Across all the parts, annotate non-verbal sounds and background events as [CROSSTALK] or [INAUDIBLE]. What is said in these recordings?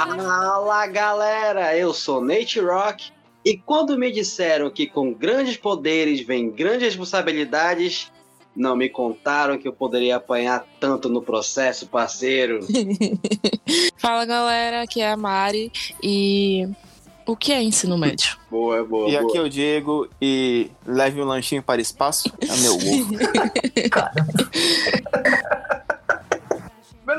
Fala galera, eu sou Nate Rock e quando me disseram que com grandes poderes vem grandes responsabilidades, não me contaram que eu poderia apanhar tanto no processo, parceiro. [LAUGHS] Fala galera, aqui é a Mari e o que é ensino médio? [LAUGHS] Boa, boa. E boa. aqui é o Diego e leve um lanchinho para espaço. É meu ovo. [LAUGHS]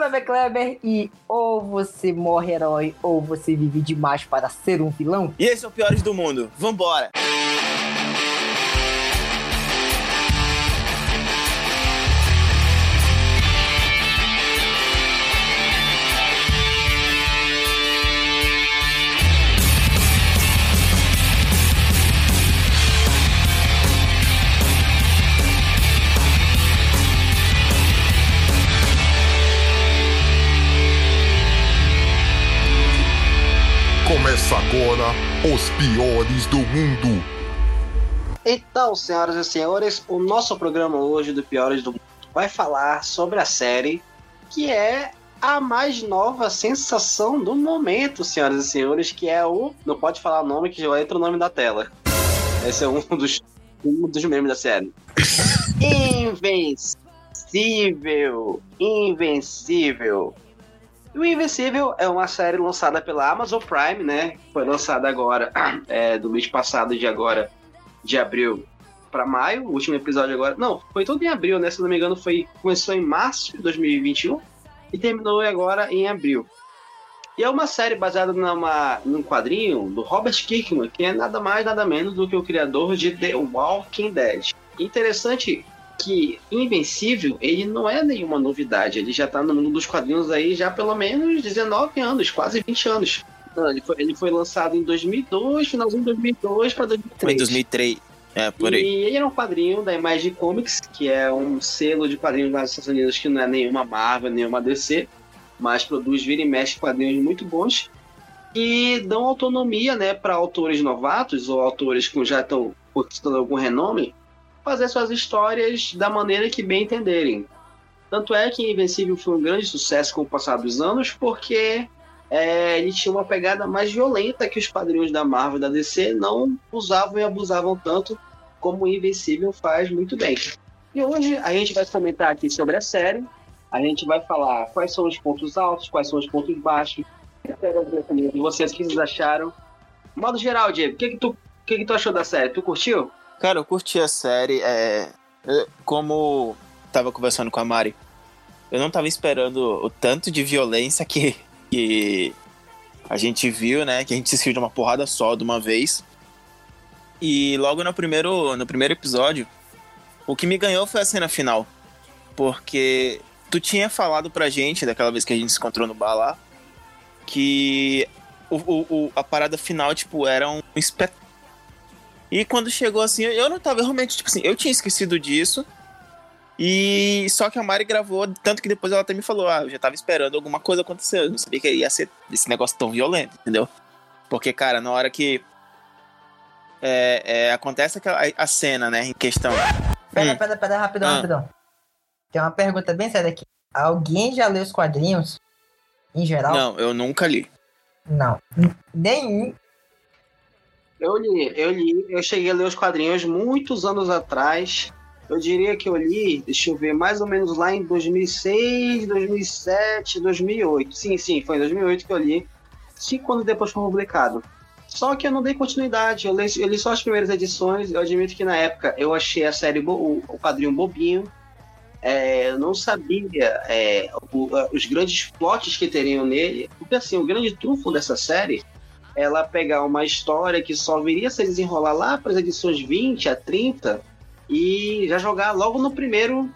Nome é Kleber e ou você morre herói ou você vive demais para ser um vilão. E esse é o Piores do Mundo. Vambora! Começa os piores do mundo. Então, senhoras e senhores, o nosso programa hoje do Piores do Mundo vai falar sobre a série que é a mais nova sensação do momento, senhoras e senhores, que é o. Não pode falar o nome que já entra o nome da tela. Esse é um dos, um dos memes da série. [LAUGHS] Invencível! Invencível! E o Invencível é uma série lançada pela Amazon Prime, né? Foi lançada agora, [CLEARS THROAT] é, do mês passado de agora, de abril para maio. O último episódio agora. Não, foi todo em abril, né? Se não me engano, foi começou em março de 2021 e terminou agora em abril. E é uma série baseada numa, num quadrinho do Robert Kirkman, que é nada mais nada menos do que o criador de The Walking Dead. Interessante que Invencível, ele não é nenhuma novidade, ele já tá no mundo dos quadrinhos aí já há pelo menos 19 anos, quase 20 anos. Não, ele, foi, ele foi lançado em 2002, finalzinho de 2002 para 2003. Em 2003. É, por aí. E ele era um quadrinho da Image Comics, que é um selo de quadrinhos nos Estados Unidos que não é nenhuma Marvel, nenhuma DC, mas produz vira e mexe quadrinhos muito bons e dão autonomia, né, para autores novatos ou autores que já estão conquistando algum renome fazer suas histórias da maneira que bem entenderem. Tanto é que Invencível foi um grande sucesso com o passar dos anos, porque é, ele tinha uma pegada mais violenta que os quadrinhos da Marvel e da DC não usavam e abusavam tanto como Invencível faz muito bem. E hoje a gente vai comentar aqui sobre a série, a gente vai falar quais são os pontos altos, quais são os pontos baixos, o que vocês acharam. Modo geral, Diego, o que, que, tu, que, que tu achou da série? Tu curtiu? Cara, eu curti a série. É... eu- Como tava conversando com a Mari, eu não tava esperando o tanto de violência que, que a gente viu, né? Que a gente assistiu de uma porrada só de uma vez. E logo no primeiro, no primeiro episódio, o que me ganhou foi a cena final. Porque tu tinha falado pra gente, daquela vez que a gente se encontrou no bar lá, que o- o- a parada final, tipo, era um espetáculo. E quando chegou assim, eu não tava realmente, tipo assim, eu tinha esquecido disso. E só que a Mari gravou, tanto que depois ela até me falou, ah, eu já tava esperando alguma coisa acontecer. Eu não sabia que ia ser esse negócio tão violento, entendeu? Porque, cara, na hora que é, é, acontece aquela, a cena, né, em questão. Pera, Hum. pera, pera, rapidão, Ah. rapidão. Tem uma pergunta bem séria aqui. Alguém já leu os quadrinhos? Em geral? Não, eu nunca li. Não. Nenhum. Eu li, eu li, eu cheguei a ler os quadrinhos muitos anos atrás. Eu diria que eu li, deixa eu ver, mais ou menos lá em 2006, 2007, 2008. Sim, sim, foi em 2008 que eu li. Cinco anos depois foi publicado. Só que eu não dei continuidade, eu li, eu li só as primeiras edições. Eu admito que na época eu achei a série, o, o quadrinho bobinho. É, eu não sabia é, o- os grandes plots que teriam nele. Porque assim, o grande trunfo dessa série ela pegar uma história que só viria a se desenrolar lá para as edições 20 a 30 e já jogar logo no primeiro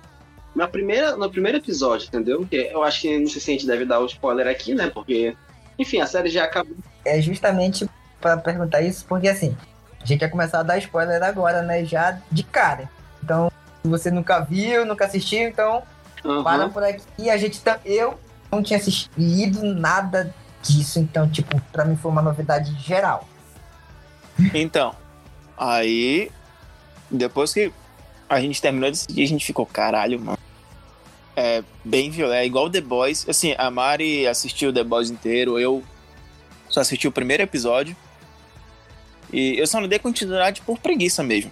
na primeira, no primeiro episódio, entendeu? Porque eu acho que não sei se a gente deve dar o spoiler aqui, né? Porque, enfim, a série já acabou. É justamente pra perguntar isso, porque assim, a gente vai começar a dar spoiler agora, né? Já de cara. Então, se você nunca viu, nunca assistiu, então Aham. para por aqui. A gente. Eu não tinha assistido nada disso, então, tipo, pra mim foi uma novidade geral. Então, aí, depois que a gente terminou desse dia, a gente ficou, caralho, mano. É bem violento, é igual The Boys. Assim, a Mari assistiu The Boys inteiro, eu Só assisti o primeiro episódio. E eu só não dei continuidade por preguiça mesmo.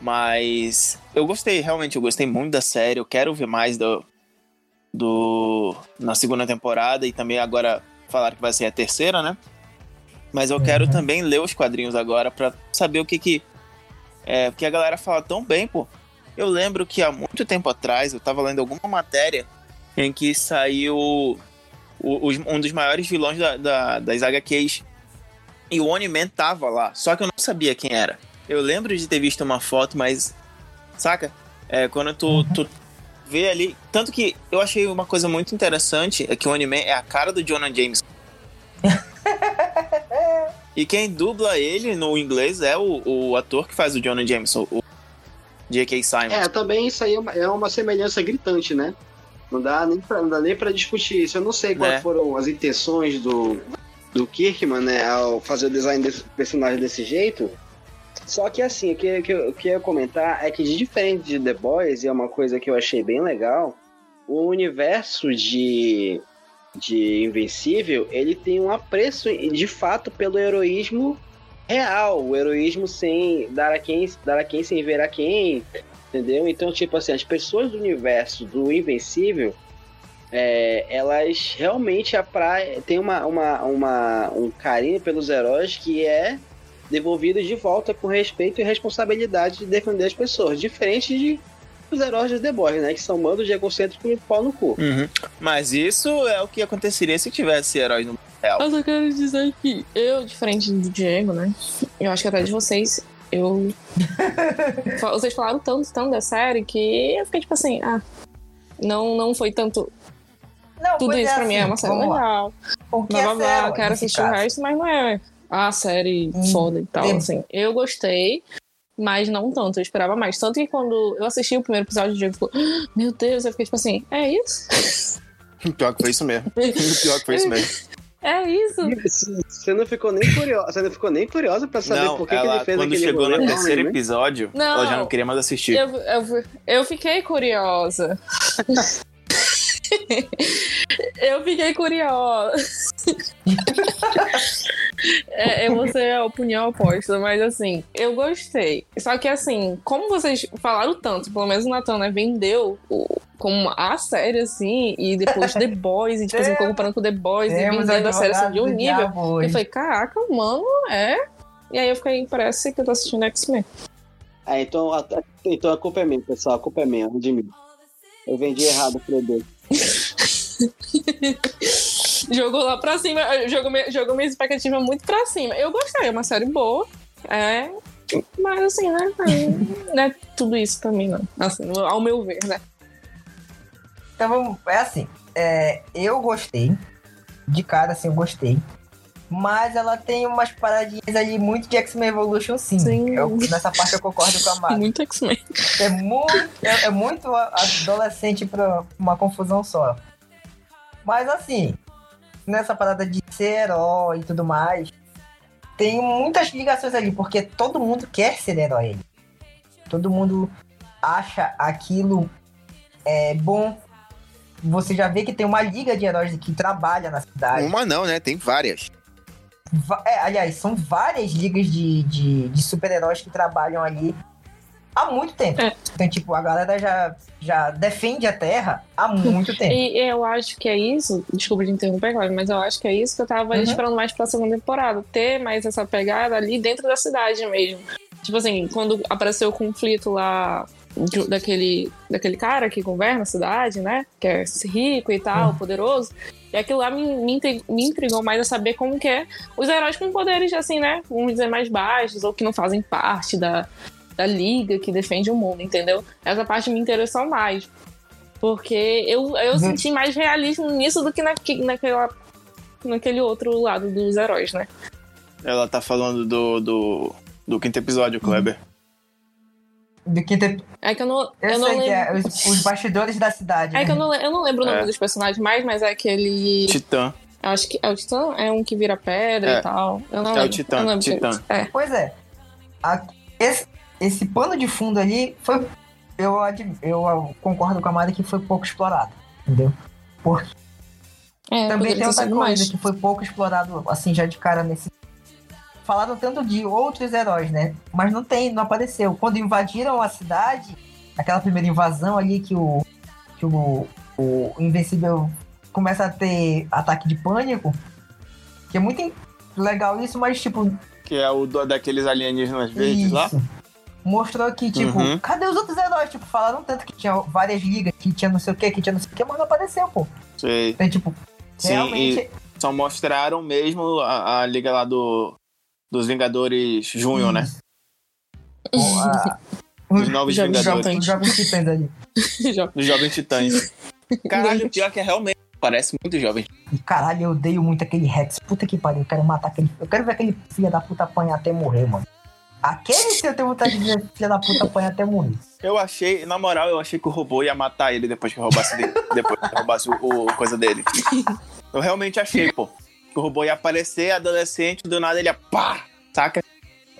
Mas eu gostei, realmente, eu gostei muito da série. Eu quero ver mais do, do na segunda temporada e também agora falaram que vai ser a terceira, né? Mas eu quero Uhum. também ler os quadrinhos agora pra saber o que que é, porque a galera fala tão bem, pô. Eu lembro que há muito tempo atrás eu tava lendo alguma matéria em que saiu o- os- um dos maiores vilões da, da, das HQs e o Oni-Man tava lá, só que eu não sabia quem era. Eu lembro de ter visto uma foto, mas. Saca? É, quando tu, tu vê ali. Tanto que eu achei uma coisa muito interessante é que o Oni-Man é a cara do Jonah Jameson. [LAUGHS] e quem dubla ele no inglês é o, o ator que faz o Jonah Jameson, o J.K. Simon. É, também isso aí é uma, é uma semelhança gritante, né? Não dá nem pra, não dá nem pra discutir isso. Eu não sei quais É. foram as intenções do, do Kirkman, né, ao fazer o design desse personagem desse jeito. Só que assim, o que, que eu- que eu ia comentar é que de diferente de The Boys, e é uma coisa que eu achei bem legal, o universo de, de Invencível, ele tem um apreço de fato pelo heroísmo real, o heroísmo sem dar a quem, dar a quem sem ver a quem, entendeu? Então, tipo assim, as pessoas do universo do Invencível, é, elas realmente a praia tem uma, uma, uma, um carinho pelos heróis que é devolvido de volta com respeito e responsabilidade de defender as pessoas, diferente de os heróis de The Boys, né? Que são mandos de egocêntrico e pau no cu. Uhum. Mas isso é o que aconteceria se tivesse heróis no real. Eu só quero dizer que eu, diferente do Diego, né? Eu acho que até de vocês, eu. [LAUGHS] Vocês falaram tanto, tanto da série que eu fiquei tipo assim, ah. Não, não foi tanto. Não, Tudo isso é pra mim é assim, uma série legal. Blá é blá blá, quero assistir o resto, mas não é a série Hum, foda e tal. tem- Assim. Eu gostei, mas não tanto, eu esperava mais. Tanto que quando eu assisti o primeiro episódio, o Diego ficou, "Ah, meu Deus, eu fiquei tipo assim, é isso? [LAUGHS] Pior que foi isso mesmo. [LAUGHS] Pior que foi isso mesmo. É isso? Você não ficou nem curiosa, você não ficou nem curiosa pra saber Não, por que, que ela, ele fez quando aquele chegou no terceiro né? episódio, Não. ela já não queria mais assistir. Eu, eu, eu fiquei curiosa. [LAUGHS] [LAUGHS] eu fiquei curiosa. [LAUGHS] é, eu vou ser a opinião oposta, mas assim, eu gostei. Só que assim, como vocês falaram tanto, pelo menos o Natan, né, vendeu o- como a série, assim, e depois The Boys, e tipo assim, ficou comparando com The Boys e Temos vendendo a série assim, de um nível. Eu falei, caraca, mano, é. E aí eu fiquei, parece que eu tô assistindo X-Men. Ah, então a, então a culpa é minha, pessoal. A culpa é minha, de mim. Eu vendi errado o produto. [LAUGHS] Jogou lá pra cima, jogou, minha- jogou minha expectativa muito pra cima. Eu gostei, é uma série boa. É. Mas assim, né? Não é tudo isso pra mim, não. Assim, ao meu ver, né? Então vamos. É assim. é, eu gostei. De cara, assim, eu gostei. Mas ela tem umas paradinhas ali muito de X-Men Evolution, sim. Sim. Eu- nessa parte eu concordo com a Mari. Muito X-Men. É muito, é, é muito adolescente pra uma confusão só. Mas assim, nessa parada de ser herói e tudo mais, tem muitas ligações ali, porque todo mundo quer ser herói. Todo mundo acha aquilo é, bom. Você já vê que tem uma liga de heróis que trabalha na cidade. Uma não, né? Tem várias. É, aliás, são várias ligas de, de, de super-heróis que trabalham ali há muito tempo. É. Então, tipo, a galera já, já defende a Terra há muito [LAUGHS] tempo. E eu acho que é isso. Desculpa de interromper, Cláudio, mas eu acho que é isso que eu tava Uhum. esperando mais pra segunda temporada. Ter mais essa pegada ali dentro da cidade mesmo. Tipo assim, quando apareceu o conflito lá daquele, daquele cara que governa a cidade, né? Que é rico e tal, Uhum. poderoso. E aquilo lá me, me, me intrigou mais a saber como que é os heróis com poderes, assim, né? Vamos dizer, mais baixos, ou que não fazem parte da, da liga que defende o mundo, entendeu? Essa parte me interessou mais. Porque eu, eu Uhum. senti mais realismo nisso do que naque, naquela, naquele outro lado dos heróis, né? Ela tá falando do, do, do quinto episódio, Kleber. Do quinto ep- É que eu não, Eu, eu não sei que é lembro. os, os bastidores da cidade. É que eu né? não, eu não lembro o nome É. dos personagens mais, mas é aquele. Titã. Eu acho que é o Titã, é um que vira pedra É. e tal. Eu não É o lembro. Titã, eu não lembro Titã. direito. É. Pois é. A- esse, esse pano de fundo ali foi. Eu, eu concordo com a Mari que foi pouco explorado. Entendeu? Porque É, Também tem outra coisa mais. que foi pouco explorado, assim, já de cara nesse. Falaram tanto de outros heróis, né? Mas não tem, não apareceu. Quando invadiram a cidade, aquela primeira invasão ali que o. que o, o Invencível começa a ter ataque de pânico. Que é muito legal isso, mas tipo, Que é o do- daqueles alienígenas verdes lá. Mostrou que, tipo, Uhum. cadê os outros heróis? Tipo, falaram tanto que tinha várias ligas, que tinha não sei o que, que tinha não sei o que, mas não apareceu, pô. Sei. Então, tipo, Sim, realmente. Só mostraram mesmo a, a liga lá do, dos Vingadores Júnior, né? A- [LAUGHS] Os novos Vingadores. tem. Os jovens titãs ali. Dos [LAUGHS] Jovens Titãs. Caralho, pior que é realmente. Parece muito jovem. E caralho, eu odeio muito aquele Rex. Puta que pariu, eu quero matar aquele. Eu quero ver aquele filho da puta apanhar até morrer, mano. Aquele sim eu tenho vontade de ver filho da puta apanhar até morrer. Eu achei, na moral, eu achei que o robô ia matar ele depois que roubasse, dele, depois que roubasse o, o coisa dele. Eu realmente achei, pô. Que o robô ia aparecer, adolescente, do nada ele ia pá! Saca?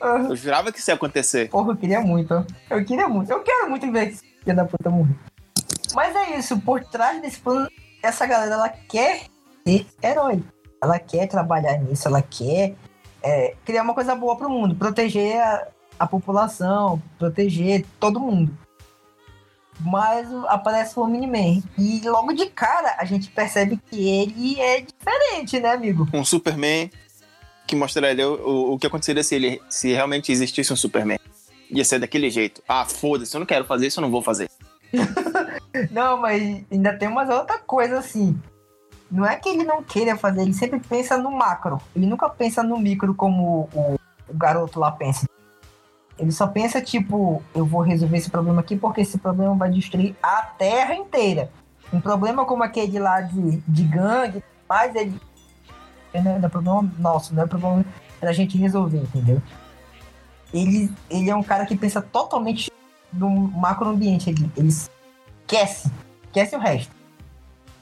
Eu jurava que isso ia acontecer. Porra, eu queria muito. Eu queria muito. Eu quero muito ver esse filho da puta morrer. Mas é isso, por trás desse plano, essa galera, ela quer ser herói. Ela quer trabalhar nisso, ela quer é, criar uma coisa boa pro mundo, proteger a, a população, proteger todo mundo. Mas o- aparece o Omni-Man. E logo de cara a gente percebe que ele é diferente, né, amigo? Um Superman que mostraria o, o, o que aconteceria se, ele, se realmente existisse um Superman. Ia ser daquele jeito. Ah, foda-se, eu não quero fazer isso, eu não vou fazer. [LAUGHS] Não, mas ainda tem umas outra coisa assim. Não é que ele não queira fazer, ele sempre pensa no macro. Ele nunca pensa no micro como o, o garoto lá pensa. Ele só pensa, tipo, eu vou resolver esse problema aqui porque esse problema vai destruir a terra inteira. Um problema como aquele lá de, de gangue, mas ele. Não é, problema nosso, não é problema da gente resolver, entendeu? Ele, ele é um cara que pensa totalmente no macro ambiente. Ele, ele esquece. Esquece o resto.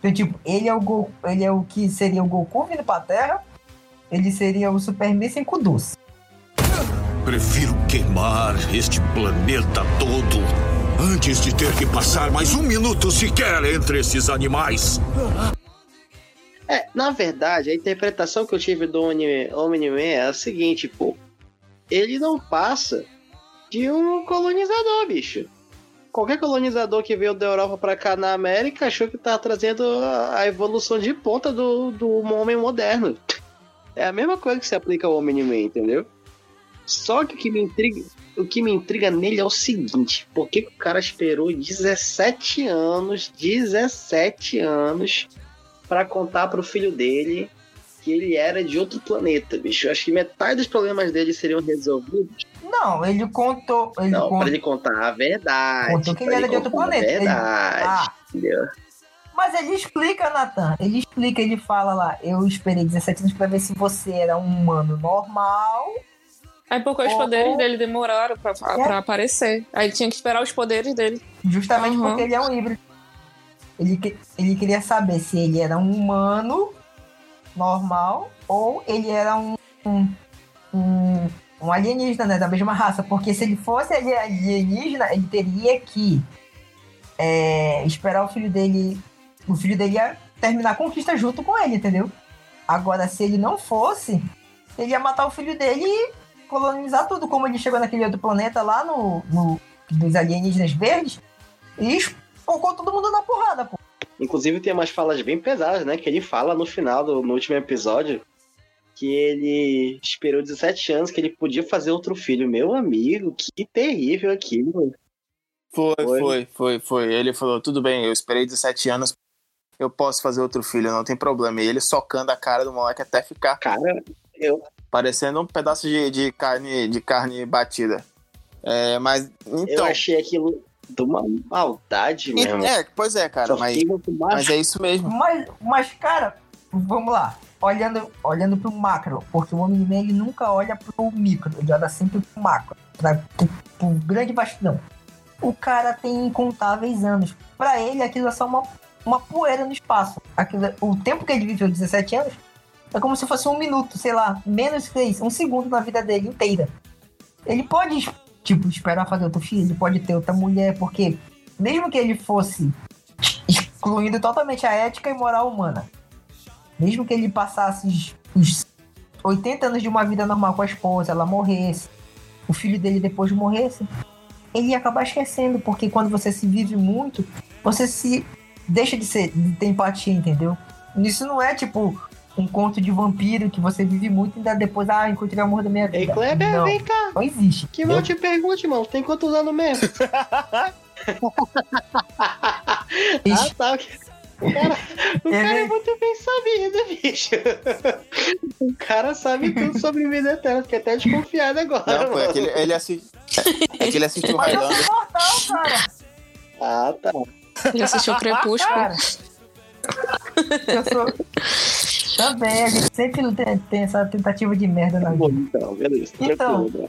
Então, tipo, ele é o Go, ele é o que seria o Goku vindo pra Terra. Ele seria o Superman sem Kudus. Prefiro queimar este planeta todo antes de ter que passar mais um minuto sequer entre esses animais. É, na verdade, a interpretação que eu tive do Omni- Omni-Man é a seguinte, pô. Ele não passa de um colonizador, bicho. Qualquer colonizador que veio da Europa pra cá na América achou que tá trazendo a evolução de ponta do, do homem moderno. É a mesma coisa que se aplica ao Omni-Man, entendeu? Só que o que me intriga, o que me intriga nele é o seguinte: por que, o cara esperou 17 anos, 17 anos pra contar pro filho dele que ele era de outro planeta, bicho? Eu acho que metade dos problemas dele seriam resolvidos. Não, ele contou. Ele Não, contou. pra ele contar a verdade. Contou que pra ele era de outro planeta. A Ele- verdade, Ah, entendeu? mas ele explica, Nathan. Ele explica, ele fala lá. Eu esperei 17 anos pra ver se você era um humano normal. Aí porque os Oh, poderes dele demoraram pra, pra aparecer. Aí ele tinha que esperar os poderes dele. Justamente Aham. porque ele é um híbrido. Ele, ele queria saber se ele era um humano normal ou ele era um, um, um, um alienígena, né? Da mesma raça. Porque se ele fosse ali- alienígena, ele teria que é, esperar o filho dele. O filho dele ia terminar a conquista junto com ele, entendeu? Agora, se ele não fosse, ele ia matar o filho dele e colonizar tudo. Como ele chegou naquele outro planeta lá no, no dos alienígenas verdes e espocou todo mundo na porrada, pô. Inclusive tem umas falas bem pesadas, né? Que ele fala no final do no último episódio que ele esperou 17 anos que ele podia fazer outro filho. Meu amigo, que terrível aquilo. Foi, Foi. foi, foi, foi. Ele falou: tudo bem, eu esperei 17 anos, eu posso fazer outro filho, não tem problema. E ele socando a cara do moleque até ficar Cara, eu, parecendo um pedaço de, de carne de carne batida. É, mas eu então. achei aquilo de uma maldade mesmo. É, pois é, cara, Só mas, mas é isso mesmo. Mas, mas, cara, vamos lá. Olhando, olhando pro macro, porque o Homem-Man ele nunca olha pro micro, ele olha sempre pro macro, pra, pro, grande bastidão. O cara tem incontáveis anos. Pra ele, aquilo é só uma, uma poeira no espaço. Aquilo, é- o tempo que ele viveu, 17 anos, é como se fosse um minuto, sei lá, menos que isso, um segundo na vida dele inteira. Ele pode, tipo, esperar fazer outro filho, ele pode ter outra mulher, porque mesmo que ele fosse excluindo totalmente a ética e moral humana, Mesmo que ele passasse os, os 80 anos de uma vida normal com a esposa, ela morresse, o filho dele depois morresse, ele ia acabar esquecendo, porque quando você se vive muito, você se deixa de, ser, de ter empatia, entendeu? Isso não é tipo um conto de vampiro que você vive muito e ainda depois, ah, encontrei o amor da minha vida. Ei, Kleber, não, vem cá. não existe. Que eu te pergunte, irmão, tem quantos anos mesmo? [LAUGHS] [LAUGHS] ah, tá. O cara, o cara é Ele- muito bem sabido, bicho. O cara sabe tudo sobre vida eterna, fiquei até desconfiado agora. Não, pô, é que ele, ele assiste. É que ele assistiu [LAUGHS] eu Highlander. mortal, cara. Ah, tá. Ele assistiu Crepúsculo. Cara, eu sou. Também, a gente sempre tem, tem essa tentativa de merda na vida. então, beleza. Então, tranquilo.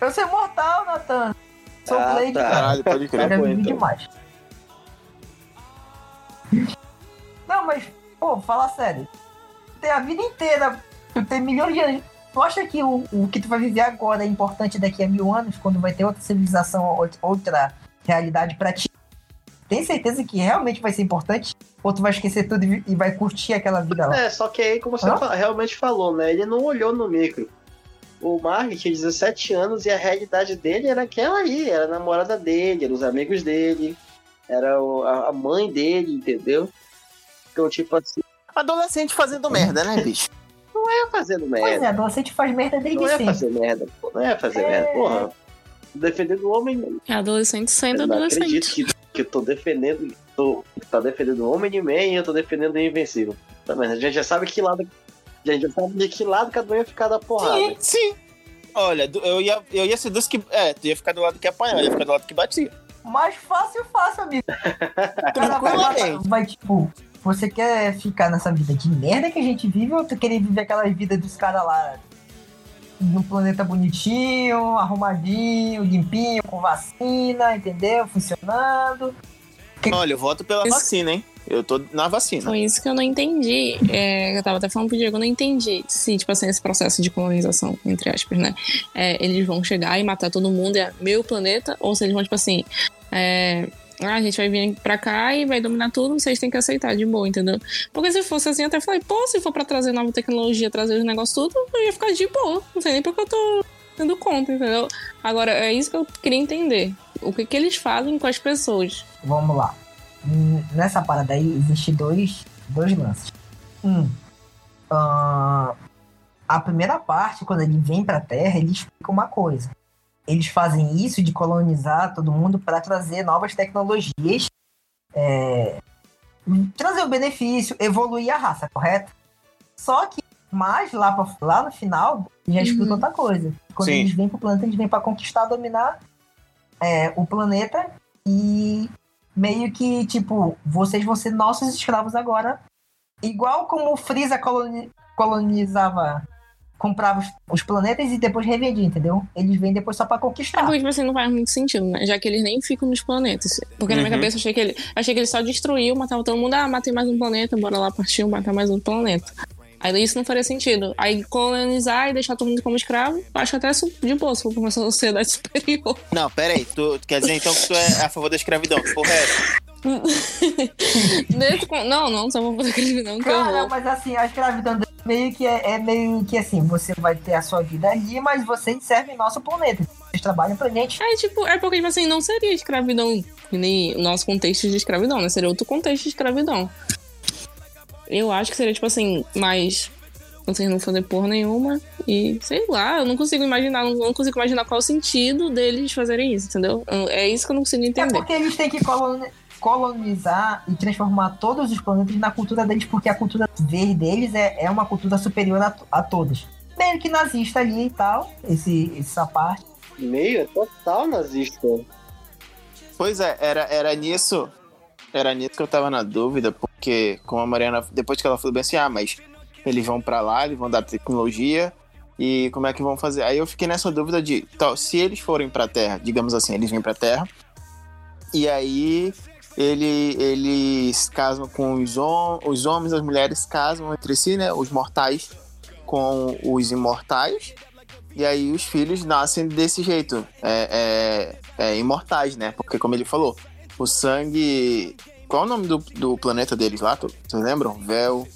Eu sou mortal, Nathan. Sou Ah, Blade, tá. cara. Caralho, pode crer. Cara, eu bom, vivi então. demais. Não, mas, pô, fala sério. Tem a vida inteira, tu tem milhões de anos. Tu acha que o, o que tu vai viver agora é importante daqui a mil anos, quando vai ter outra civilização, out- outra realidade pra ti? Tem certeza que realmente vai ser importante? Ou tu vai esquecer tudo e vai curtir aquela vida lá? É, só que aí, como você fa- realmente falou, né? Ele não olhou no micro. O Mark tinha 17 anos e a realidade dele era aquela aí, era a namorada dele, eram os amigos dele, era a mãe dele, entendeu? Então, tipo assim, Adolescente fazendo merda, né, bicho? não é fazendo Pois merda. é, adolescente faz merda desde não é sempre. fazer merda, pô. Não é fazer É. merda. Porra, defendendo o homem. É adolescente sendo Eu não acredito adolescente. que, que eu tô defendendo. Tô, tá defendendo o homem de man e eu tô defendendo o invencível. Tá vendo? A gente já sabe que lado. A gente já sabe de que lado cada um ia ficar da porrada. Sim, sim. Olha, eu ia, eu ia ser dos que. É, tu ia ficar do lado que apanhava, eu ia ficar do lado que batia. Mas fácil, fácil, amigo. [LAUGHS] Vai, Tranquilamente. vai, tipo, você quer ficar nessa vida de merda que a gente vive ou tu quer viver aquela vida dos caras lá no planeta bonitinho, arrumadinho, limpinho, com vacina, entendeu? Funcionando. Olha, eu voto pela Isso- vacina, hein? Eu tô na vacina. Foi isso que eu não entendi. É, eu tava até falando pro Diego, eu não entendi se, tipo assim, esse processo de colonização, entre aspas, né? é, eles vão chegar e matar todo mundo, é meu planeta, ou se eles vão, tipo assim, é, ah, a gente vai vir pra cá e vai dominar tudo, vocês têm que aceitar de boa, entendeu? Porque se fosse assim, eu até falei, pô, se for pra trazer nova tecnologia, trazer os negócios tudo, eu ia ficar de boa. Não sei nem porque eu tô tendo conta, entendeu? Agora, é isso que eu queria entender. O que, que eles fazem com as pessoas? Vamos lá. Hum, Nessa parada aí existe dois, dois lances. Um, ah, a primeira parte, quando ele vem pra Terra, ele explica uma coisa. Eles fazem isso de colonizar todo mundo para trazer novas tecnologias, é, trazer o benefício, evoluir a raça, correto? Só que mais lá, pra- lá no final, já explica Uhum. outra coisa. Quando Sim. eles vêm pro planeta, eles vêm para conquistar, dominar é, o planeta e meio que, tipo, vocês vão ser nossos escravos agora. Igual como o Freeza coloni- colonizava, comprava os, os planetas e depois revendia, entendeu? Eles vêm depois só pra É conquistar. porque, tipo assim, não faz muito sentido, né? Já que eles nem ficam nos planetas. Porque na minha Uhum. cabeça eu achei que ele. Achei que ele só destruiu, matava todo mundo. Ah, matei mais um planeta, bora lá partir, matar mais um planeta. Aí isso não faria sentido. Aí colonizar e deixar todo mundo como escravo, acho até isso de boa, se for uma [LAUGHS] sociedade superior. Não, pera aí. Tu, tu quer dizer então que tu é a favor da escravidão? Que porra é essa? [LAUGHS] Desse não, não, só vou fazer aquele não, que Cara, mas assim, a escravidão dele meio que é, é meio que assim, você vai ter a sua vida ali, mas vocês servem nosso planeta. Vocês trabalham pra gente. Aí, tipo, é porque, tipo assim, não seria escravidão nem o nosso contexto de escravidão, né? Seria outro contexto de escravidão. Eu acho que seria, tipo assim, mais. Vocês não fazer porra nenhuma. E sei lá, eu não consigo imaginar, não, não consigo imaginar qual o sentido deles fazerem isso, entendeu? Eu- É isso que eu não consigo É entender. porque eles têm que coloni- colonizar e transformar todos os planetas na cultura deles, porque a cultura verde deles é, é uma cultura superior a, to- a todas. Meio que nazista ali e tal, esse, essa parte. Meio é total nazista. Pois é, era, era nisso. Era nisso que eu tava na dúvida, porque como a Mariana, depois que ela falou bem assim, ah, mas eles vão pra lá, eles vão dar tecnologia, e como é que vão fazer? Aí eu fiquei nessa dúvida de, tal, se eles forem pra Terra, digamos assim, eles vêm pra Terra, e aí ele, eles casam com os, hom os homens, as mulheres casam entre si, né? Os mortais com os imortais. E aí os filhos nascem desse jeito, é, é, é, imortais, né? Porque como ele falou, o sangue. Qual é o nome do, do planeta deles lá? Vocês lembram? Vel.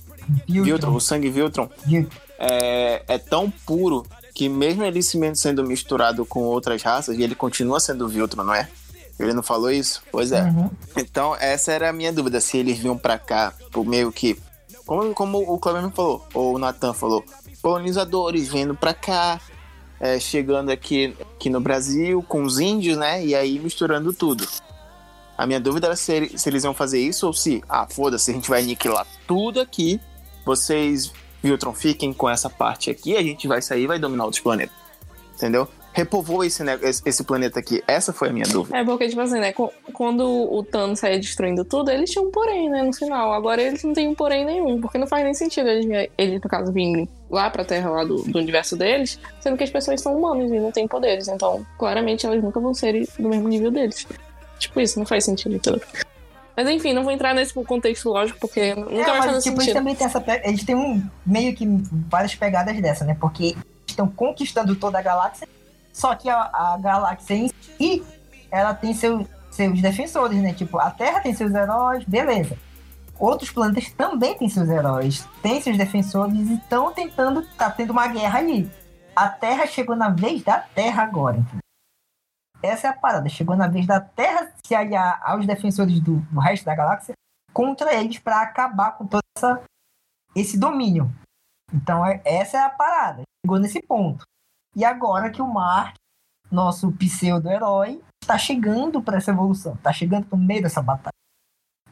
Viltron, o sangue Viltron, Viltron. é, é tão puro que mesmo ele se sendo misturado com outras raças, ele continua sendo Viltron, não é? Ele não falou isso? Pois é. Uhum. Então, essa era a minha dúvida, se eles vinham pra cá, por meio que. Como, como o Cleber falou, ou o Nathan falou, colonizadores vindo pra cá, é, chegando aqui, aqui no Brasil com os índios, né? E aí misturando tudo. A minha dúvida era se, se eles iam fazer isso ou se, ah, foda-se, a gente vai aniquilar tudo aqui. Vocês, Viltron, fiquem com essa parte aqui, a gente vai sair e vai dominar outros planetas. Entendeu? Repovoa esse, ne- esse, planeta aqui. Essa foi a minha dúvida. É porque, tipo assim, né? Quando o Thanos saía destruindo tudo, eles tinham um porém, né? No final. Agora eles não têm um porém nenhum. Porque não faz nem sentido eles, eles no caso, virem lá pra Terra, lá do, do universo deles, sendo que as pessoas são humanas e não têm poderes. Então, claramente, elas nunca vão ser do mesmo nível deles. Tipo isso, não faz sentido, entendeu? Mas enfim, não vou entrar nesse contexto lógico, porque nunca É, vai mas, fazer tipo, eles sentido. também têm essa. pe- Eles têm um, meio que várias pegadas dessa, né? Porque estão conquistando toda a galáxia, só que a, a galáxia em si, ela tem seu, seus defensores, né? Tipo, a Terra tem seus heróis, beleza. Outros planetas também têm seus heróis, têm seus defensores e estão tentando. Tá tendo uma guerra ali. A Terra chegou na vez da Terra agora? Essa é a parada. Chegou na vez da Terra se aliar aos defensores do, do resto da galáxia contra eles para acabar com todo esse domínio. Então, é- essa é a parada. Chegou nesse ponto. E agora que o Mark, nosso pseudo-herói, está chegando para essa evolução, está chegando no meio dessa batalha.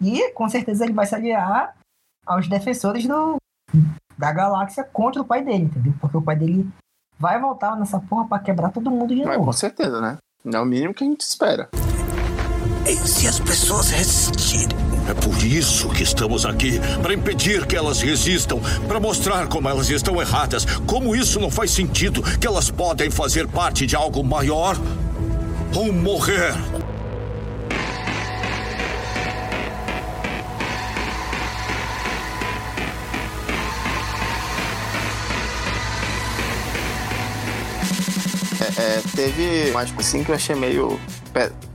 E com certeza ele vai se aliar aos defensores do, da galáxia contra o pai dele, entendeu? Porque o pai dele vai voltar nessa porra para quebrar todo mundo de Mas novo. com certeza, né? É o mínimo que a gente espera. E se as pessoas resistirem? É por isso que estamos aqui para impedir que elas resistam, para mostrar como elas estão erradas, como isso não faz sentido, que elas podem fazer parte de algo maior ou morrer. É, teve umas coisas assim que eu achei meio.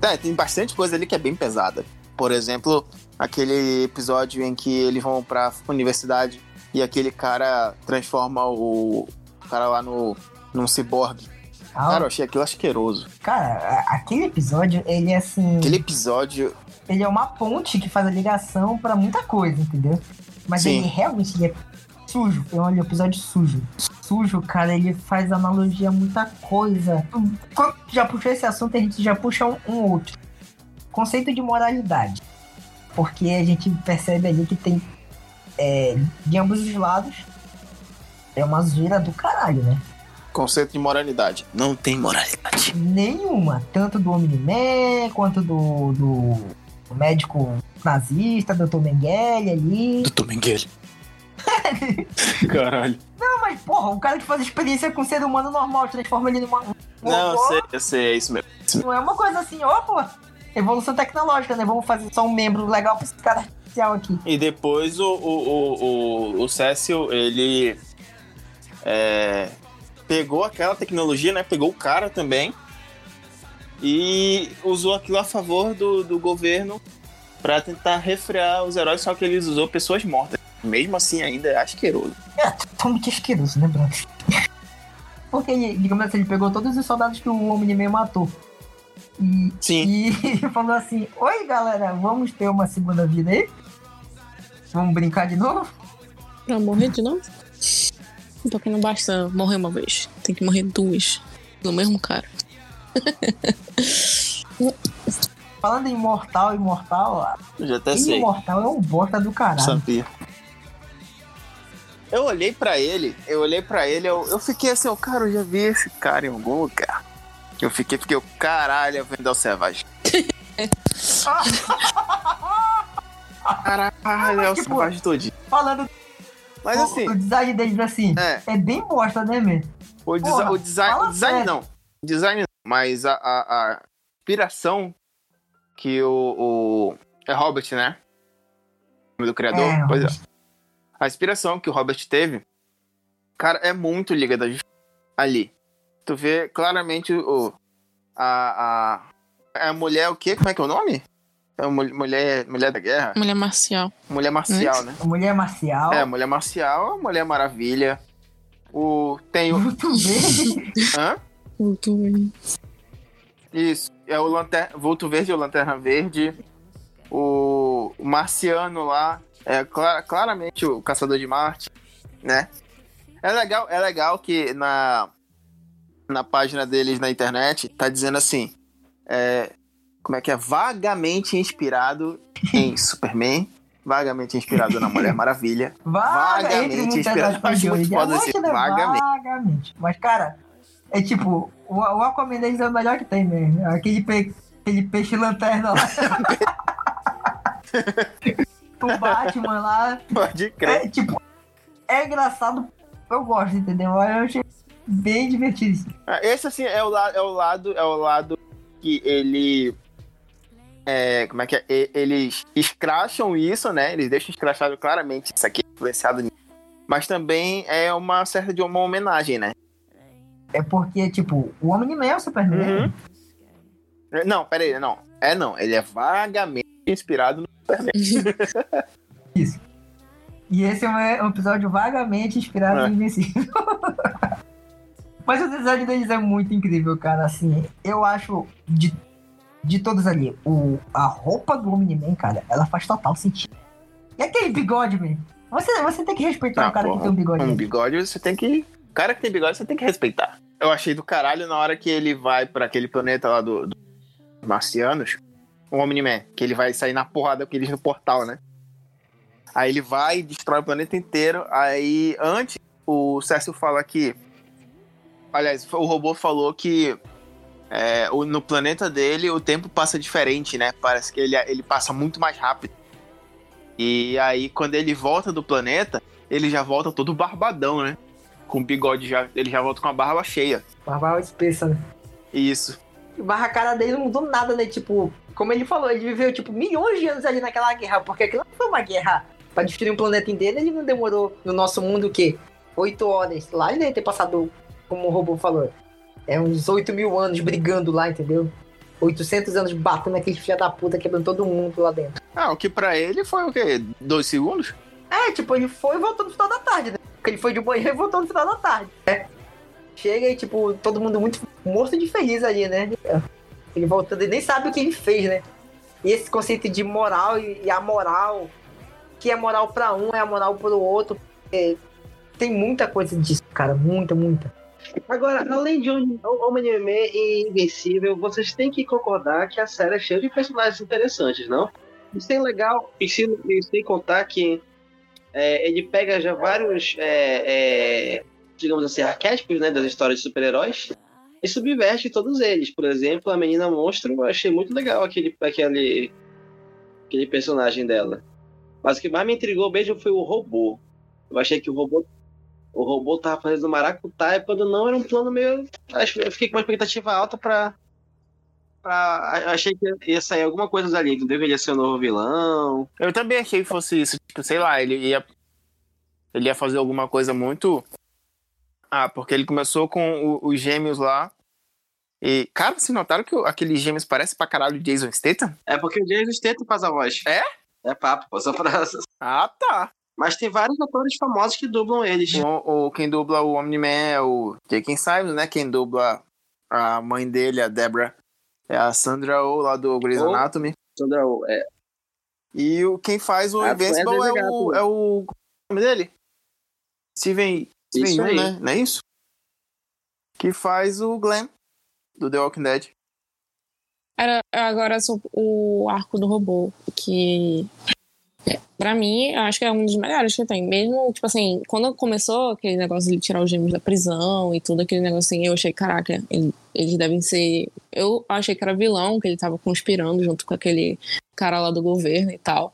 É, tem bastante coisa ali que é bem pesada. Por exemplo, aquele episódio em que eles vão pra universidade e aquele cara transforma o cara lá no num ciborgue. Ah, Cara, eu achei aquilo asqueroso. cara, aquele episódio, ele é assim. Aquele episódio. ele é uma ponte que faz a ligação pra muita coisa, entendeu? Mas Sim. ele realmente ele é sujo. É um episódio sujo. Sujo, cara, ele faz analogia a muita coisa. Quando já puxou esse assunto, a gente já puxa um, um outro. Conceito de moralidade. Porque a gente percebe ali que tem é, de ambos os lados é uma zoeira do caralho, né? Conceito de moralidade. Não tem moralidade. Nenhuma. Tanto do Omni-Man, quanto do, do médico nazista, Dr. Mengele ali. Do Mengele. [LAUGHS] Caralho. Não, mas porra, o cara que faz experiência com um ser humano normal, transforma ele numa. um Não, eu sei, eu sei, é isso mesmo. Não é uma coisa assim, ó, pô. Evolução tecnológica, né? Vamos fazer só um membro legal pra esse cara artificial aqui. E depois o, o, o, o, Cécio, ele é, pegou aquela tecnologia, né? Pegou o cara também e usou aquilo a favor do, do governo pra tentar refrear os heróis, só que ele usou pessoas mortas. Mesmo assim, ainda é asqueroso. É, totalmente asqueroso, né, Bruno? [LAUGHS] Porque, digamos assim, ele pegou todos os soldados que o Omni-Man matou. E, Sim. e [LAUGHS] falou assim: Oi, galera, vamos ter uma segunda vida aí? Vamos brincar de novo? Pra morrer de novo? Porque não basta morrer uma vez. Tem que morrer duas. Do mesmo cara. [LAUGHS] Falando em imortal, imortal, Eu já até sei. imortal é um bosta do caralho. Sabia. Eu olhei pra ele, eu olhei pra ele, eu, eu fiquei assim, ó, cara, eu já vi esse cara em algum lugar. Eu fiquei, fiquei, o caralho, é o Vendel Selvagem. Caralho, é o Tipo, Selvagem todinho. Falando Mas o, assim, o design deles assim, é, é bem bosta, né, man? o, desi- porra, o design, o design sério. não. O design não, mas a, a, a inspiração que o, o. É Robert, né? O nome do criador? É, pois é. A inspiração que o Robert teve, cara, é muito Liga da Justiça ali. Tu vê claramente o. A. A, a mulher, o quê? Como é que é o nome? É mulher, mulher da guerra? Mulher marcial. Mulher marcial, né? Mulher marcial. É, Mulher Marcial, Mulher Maravilha. O. Tem o. Vulto verde. [LAUGHS] Hã? Isso. É o Lanterna, Vulto Verde o Lanterna Verde. O, o Marciano lá. É cla- claramente o Caçador de Marte, né? É legal, é legal que na, na página deles na internet tá dizendo assim. É, como é que é? Vagamente inspirado em [LAUGHS] Superman. Vagamente inspirado na Mulher Maravilha. [LAUGHS] Vaga, Vagamente inspirado. [LAUGHS] Acho de muito foda né, vagamente. vagamente. Mas, cara, é tipo, o, o Aquaman deles é o melhor que tem mesmo. Aquele, pe- aquele peixe lanterna lá. o Batman lá. Pode crer. É, tipo, é engraçado. Eu gosto, entendeu? Eu achei bem divertido isso. Ah, Esse assim é o, é o lado é o lado que ele é, como é que é? Eles escracham isso, né? Eles deixam escrachado claramente isso aqui é influenciado nisso. Mas também é uma certa de uma homenagem, né? É porque, tipo, o Homem-Man é o Superman. Uhum. Não, pera aí, não. É não, ele é vagamente inspirado no [LAUGHS] E esse é um- um episódio vagamente inspirado É. em Invencível. [LAUGHS] Mas o design deles é muito incrível, cara. Assim, eu acho de, de todos ali, o, a roupa do Omni-Man, cara, ela faz total sentido. E aquele bigode, man? Você, você tem que respeitar Ah, o cara porra, que tem um bigode. Um bigode você tem que. O cara que tem bigode você tem que respeitar. Eu achei do caralho na hora que ele vai pra aquele planeta lá do, do Marcianos, o Omni-Man, que ele vai sair na porrada com eles no portal, né? Aí ele vai e destrói o planeta inteiro. Aí antes, o Cécio fala que. Aliás, o robô falou que é, o- no planeta dele o tempo passa diferente, né? Parece que ele, ele passa muito mais rápido. E aí, quando ele volta do planeta, ele já volta todo barbadão, né? Com o bigode já. Ele já volta com a barba cheia. Barba espessa, né? Isso. Barra a cara dele não mudou nada, né? Tipo, como ele falou, ele viveu, tipo, milhões de anos ali naquela guerra, porque aquilo não foi uma guerra pra destruir um planeta inteiro, ele não demorou no nosso mundo o quê? Oito horas. Lá ele deve ter passado, como o robô falou, é uns oito mil anos brigando lá, entendeu? 800 anos batendo aquele filho da puta, quebrando todo mundo lá dentro. Ah, o que pra ele foi o quê? Dois segundos? É, tipo, ele foi e voltou no final da tarde, né? Porque ele foi de banheiro e voltou no final da tarde. né? Chega e, tipo, todo mundo muito morto de feliz ali, né? Ele voltando e nem sabe o que ele fez, né? E esse conceito de moral e, e a moral, que é moral pra um, é a moral pro outro. é, tem muita coisa disso, cara. Muita, muita. Agora, além de Homem-Man e Invencível, vocês têm que concordar que a série é cheia de personagens interessantes, não? Isso é legal, e se- e sem contar que é, ele pega já vários, é, é, digamos assim, arquétipos né, das histórias de super-heróis e subverte todos eles. Por exemplo, a menina monstro, eu achei muito legal aquele, aquele, aquele personagem dela. Mas o que mais me intrigou mesmo foi o robô. Eu achei que o robô o robô tava fazendo maracutaia, quando não era um plano meio. Eu fiquei com uma expectativa alta pra. pra achei que ia sair alguma coisa dali, que deveria ser o novo vilão. Eu também achei que fosse isso. Tipo, sei lá, ele ia. Ele ia fazer alguma coisa muito. Ah, porque ele começou com o- os gêmeos lá. E, cara, vocês notaram que aqueles gêmeos parecem pra caralho o Jason Statham? É porque o Jason Statham faz a voz. É? É papo, só pra. Ah, tá. Mas tem vários atores famosos que dublam eles. O, o- quem dubla o Omni-Man é o J.K. Simons, né? Quem dubla a mãe dele, a Deborah, é a Sandra Oh, lá do Grey's Oh. Anatomy. Sandra Oh, é, E o, quem faz o Ah, Invincible foi a é Delegado. o, é o. Qual é o nome dele? Steven. Steven Isso Yeun, né? Não é isso? Que faz o Glenn, do The Walking Dead. Era agora sobre o arco do robô, que é, pra mim, eu acho que é um dos melhores que tem. Mesmo, tipo assim, quando começou aquele negócio de tirar os gêmeos da prisão e tudo aquele negócio assim, eu achei, caraca, ele- eles devem ser. Eu achei que era vilão, que ele tava conspirando junto com aquele cara lá do governo e tal.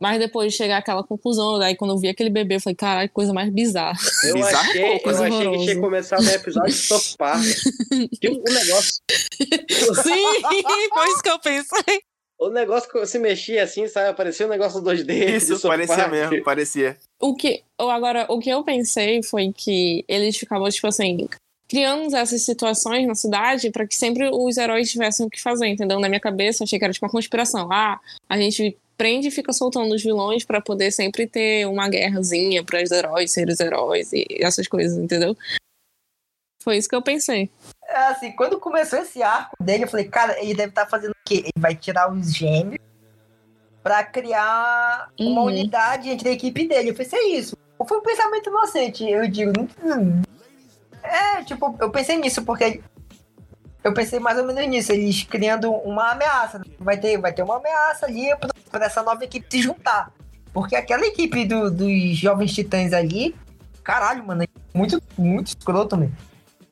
Mas depois de chegar àquela conclusão, daí quando eu vi aquele bebê, eu falei, caralho, que coisa mais bizarra. Eu Bizarro, achei, eu achei que tinha começado um episódio de Park. [LAUGHS] Tinha um negócio. Sim, [LAUGHS] foi isso que eu pensei. O negócio que se mexia assim, sabe? Aparecia um negócio 2D. de Isso, parecia mesmo, [LAUGHS] parecia. O que, agora, o que eu pensei foi que eles ficavam, tipo assim, criando essas situações na cidade para que sempre os heróis tivessem o que fazer, entendeu? Na minha cabeça, eu achei que era tipo uma conspiração. Ah, a gente prende e fica soltando os vilões para poder sempre ter uma guerrazinha para os heróis serem os heróis e essas coisas, entendeu? Foi isso que eu pensei. É assim, quando começou esse arco dele, eu falei, cara, ele deve estar fazendo o quê? Ele vai tirar os gêmeos pra criar uma Uhum. unidade entre a equipe dele. Eu pensei isso. Foi um pensamento inocente. Eu digo, hum, é, tipo, eu pensei nisso, porque eu pensei mais ou menos nisso, eles criando uma ameaça. Vai ter, vai ter uma ameaça ali pra, pra essa nova equipe se juntar. Porque aquela equipe do- dos jovens titãs ali, caralho, mano, é muito, muito escroto, mesmo.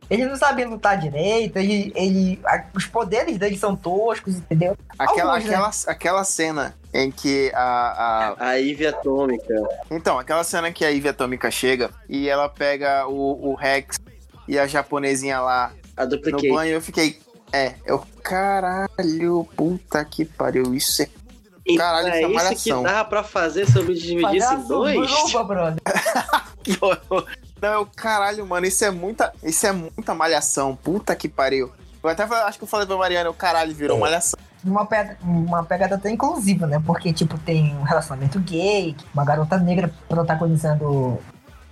Eles não sabem lutar direito, ele, ele, a- os poderes deles são toscos, entendeu? Aquela, Alguns, né? aquela, aquela cena em que a, a- A Ivy Atômica. Então, aquela cena que a Ivy Atômica chega e ela pega o, o Rex e a japonesinha lá A no banho, eu fiquei. É, eu. Caralho, puta que pariu. Isso é. Então, Caralho, é isso é isso malhação. que dava pra fazer se eu me dividisse em Palhaço dois? Bruba, [LAUGHS] Não, eu, caralho, mano, isso é muita. Isso é muita malhação. Puta que pariu. Eu até acho que eu falei pra Mariana, o caralho, virou É. malhação. Uma pegada, uma pegada até inclusiva, né? Porque, tipo, tem um relacionamento gay, uma garota negra protagonizando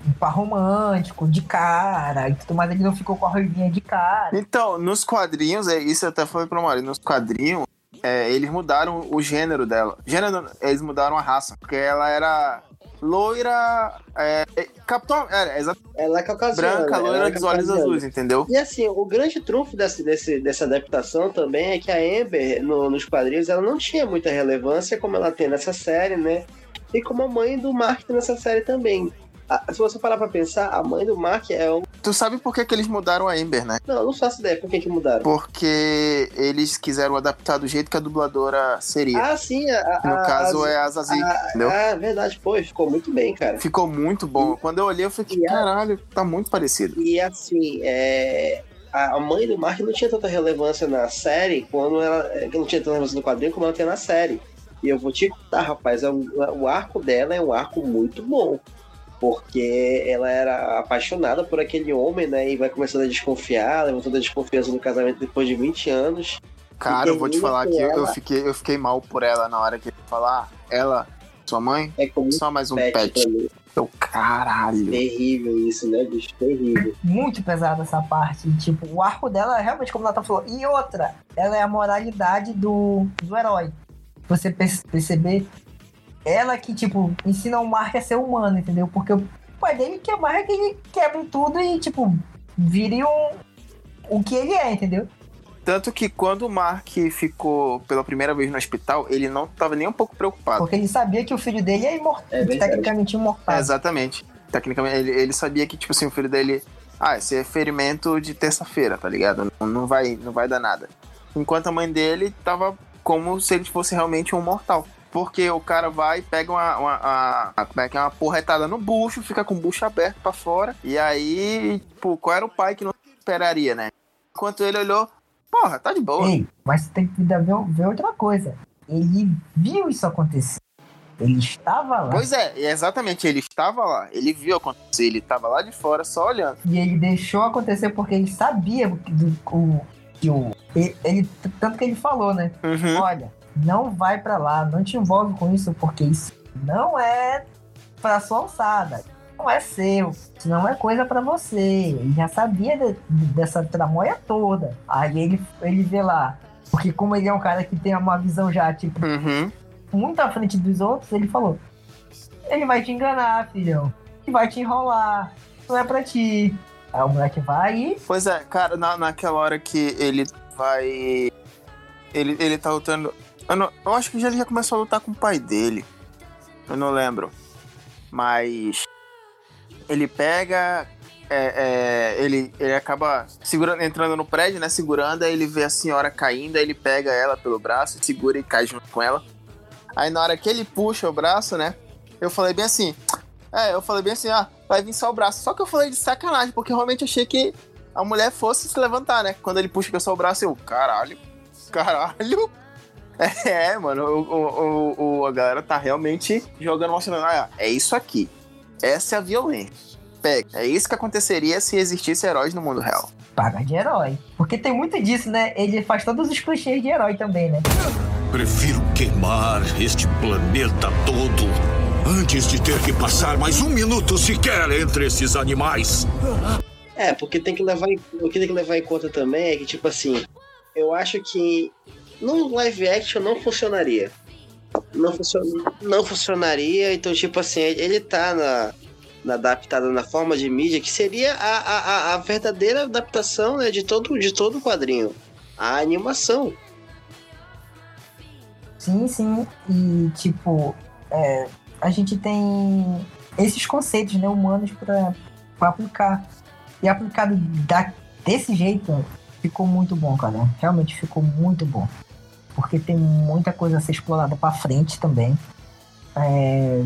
um par romântico, de cara, e tudo mais. Ele não ficou com a ruivinha de cara. Então, nos quadrinhos, é isso eu até falei pra Mari, nos quadrinhos, é, eles mudaram o gênero dela. Gênero, eles mudaram a raça. Porque ela era loira. É, é, Capitão. Era, exatamente. Ela é caucasiana. Branca, loira é dos olhos azuis, entendeu? E assim, o grande trunfo desse, desse, dessa adaptação também é que a Amber, no- nos quadrinhos, ela não tinha muita relevância como ela tem nessa série, né? E como a mãe do Mark nessa série também. Ah, se você parar pra pensar, a mãe do Mark é um. Tu sabe por que, que eles mudaram a Amber, né? Não, eu não faço ideia por que, que mudaram. Porque eles quiseram adaptar do jeito que a dubladora seria. Ah, sim, a. a no caso é a Zazie, Ah, entendeu? ah, verdade, pô, ficou muito bem, cara. Ficou muito bom. Quando eu olhei, eu falei, E a- caralho, tá muito parecido. E assim, é, a mãe do Mark não tinha tanta relevância na série quando ela. é, Não tinha tanta relevância no quadrinho como ela tem na série. E eu vou te contar, rapaz, é um- o arco dela é um arco muito bom. Porque ela era apaixonada por aquele homem, né? E vai começando a desconfiar, levantando a desconfiança do casamento depois de 20 anos. Cara, eu vou te falar que eu ela. fiquei, eu fiquei mal por ela na hora que ele falar, ela, sua mãe, É como só mais um pet, pet. Eu, caralho. Terrível isso, né, bicho? Terrível. Muito pesada essa parte. Tipo, o arco dela é realmente, como o Natan falou. E outra, ela é a moralidade do, do herói. Você perce- perceber, ela que, tipo, ensina o Mark a ser humano, entendeu? Porque o pai dele quer mais é que ele quebre tudo e, tipo, vire um, o que ele é, entendeu? Tanto que quando o Mark ficou pela primeira vez no hospital, ele não tava nem um pouco preocupado. Porque ele sabia que o filho dele é imortal, É tecnicamente imortal. É, exatamente. Tecnicamente, ele, ele sabia que, tipo assim, o filho dele. Ah, esse é ferimento de terça-feira, tá ligado? Não, não, vai, não vai dar nada. Enquanto a mãe dele tava como se ele fosse realmente um mortal. Porque o cara vai pega uma, uma, uma- como é é, uma porretada no bucho, fica com o bucho aberto pra fora. E aí, tipo, qual era o pai que não esperaria, né? Enquanto ele olhou, porra, tá de boa. Ei, mas você tem que ver, ver outra coisa. Ele viu isso acontecer. Ele estava lá. Pois é, exatamente, ele estava lá, ele viu acontecer, ele estava lá de fora só olhando. E ele deixou acontecer porque ele sabia o que, do, o, que o. Ele, ele- tanto que ele falou, né? Uhum. Olha, não vai pra lá, não te envolve com isso, porque isso não é pra sua alçada. Não é seu. Isso não é coisa pra você. Ele já sabia de- dessa tramóia toda. Aí ele, ele vê lá. Porque como ele é um cara que tem uma visão já, tipo, Uhum. muito à frente dos outros, ele falou: Ele vai te enganar, filhão. Ele vai te enrolar. Não é pra ti. Aí o moleque vai e. Pois é, cara, na, naquela hora que ele vai. Ele, ele tá lutando. Eu, não- eu acho que ele já começou a lutar com o pai dele. Eu não lembro. Mas. Ele pega. é, é, ele, ele acaba segurando, entrando no prédio, né? Segurando, aí ele vê a senhora caindo, aí ele pega ela pelo braço, segura e cai junto com ela. Aí na hora que ele puxa o braço, né? Eu falei bem assim. É, eu falei bem assim, ah, vai vir só o braço. Só que eu falei de sacanagem, porque realmente achei que a mulher fosse se levantar, né? Quando ele puxa só o braço, eu, caralho, caralho. [LAUGHS] É, mano, o, o, o- a galera tá realmente jogando, mostrando, ah, é isso aqui. Essa é a violência. pega. É isso que aconteceria se existisse heróis no mundo real. Paga de herói. Porque tem muito disso, né? Ele faz todos os clichês de herói também, né? Prefiro queimar este planeta todo antes de ter que passar mais um minuto sequer entre esses animais. É, porque tem que levar em, o que tem que levar em conta também é que, tipo assim, eu acho que no live action não funcionaria. Não, funciona, não funcionaria, então, tipo assim, ele tá na, na adaptada na forma de mídia, que seria a, a, a verdadeira adaptação né, de, todo, de todo o quadrinho. A animação. Sim, sim. E, tipo, é, a gente tem esses conceitos né, humanos para aplicar. E aplicado da, desse jeito ficou muito bom, cara. Realmente ficou muito bom. Porque tem muita coisa a ser explorada para frente também. É,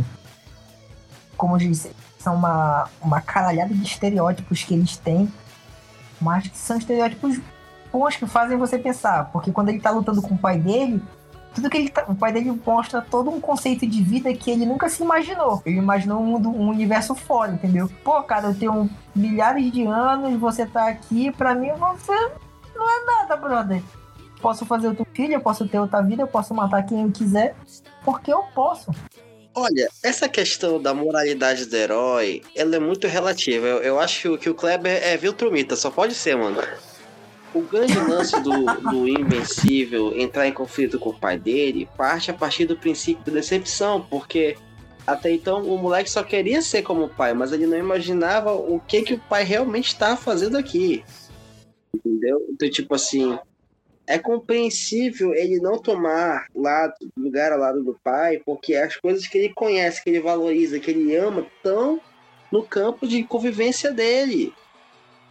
como eu disse, são uma, uma caralhada de estereótipos que eles têm, mas que são estereótipos bons que fazem você pensar. Porque quando ele tá lutando com o pai dele, tudo que ele tá, o pai dele mostra todo um conceito de vida que ele nunca se imaginou. Ele imaginou um, um universo fora, entendeu? Pô, cara, eu tenho milhares de anos, você tá aqui, pra mim você não é nada, brother. Posso fazer outro filho, eu posso ter outra vida, eu posso matar quem eu quiser, porque eu posso. Olha, essa questão da moralidade do herói, ela é muito relativa. Eu, eu acho que o Kleber é Viltrumita, só pode ser, mano. O grande lance do, do Invencível entrar em conflito com o pai dele parte a partir do princípio da decepção, porque até então o moleque só queria ser como o pai, mas ele não imaginava o que, que o pai realmente estava fazendo aqui. Entendeu? Então, tipo assim, é compreensível ele não tomar lado, lugar ao lado do pai, porque as coisas que ele conhece, que ele valoriza, que ele ama, estão no campo de convivência dele.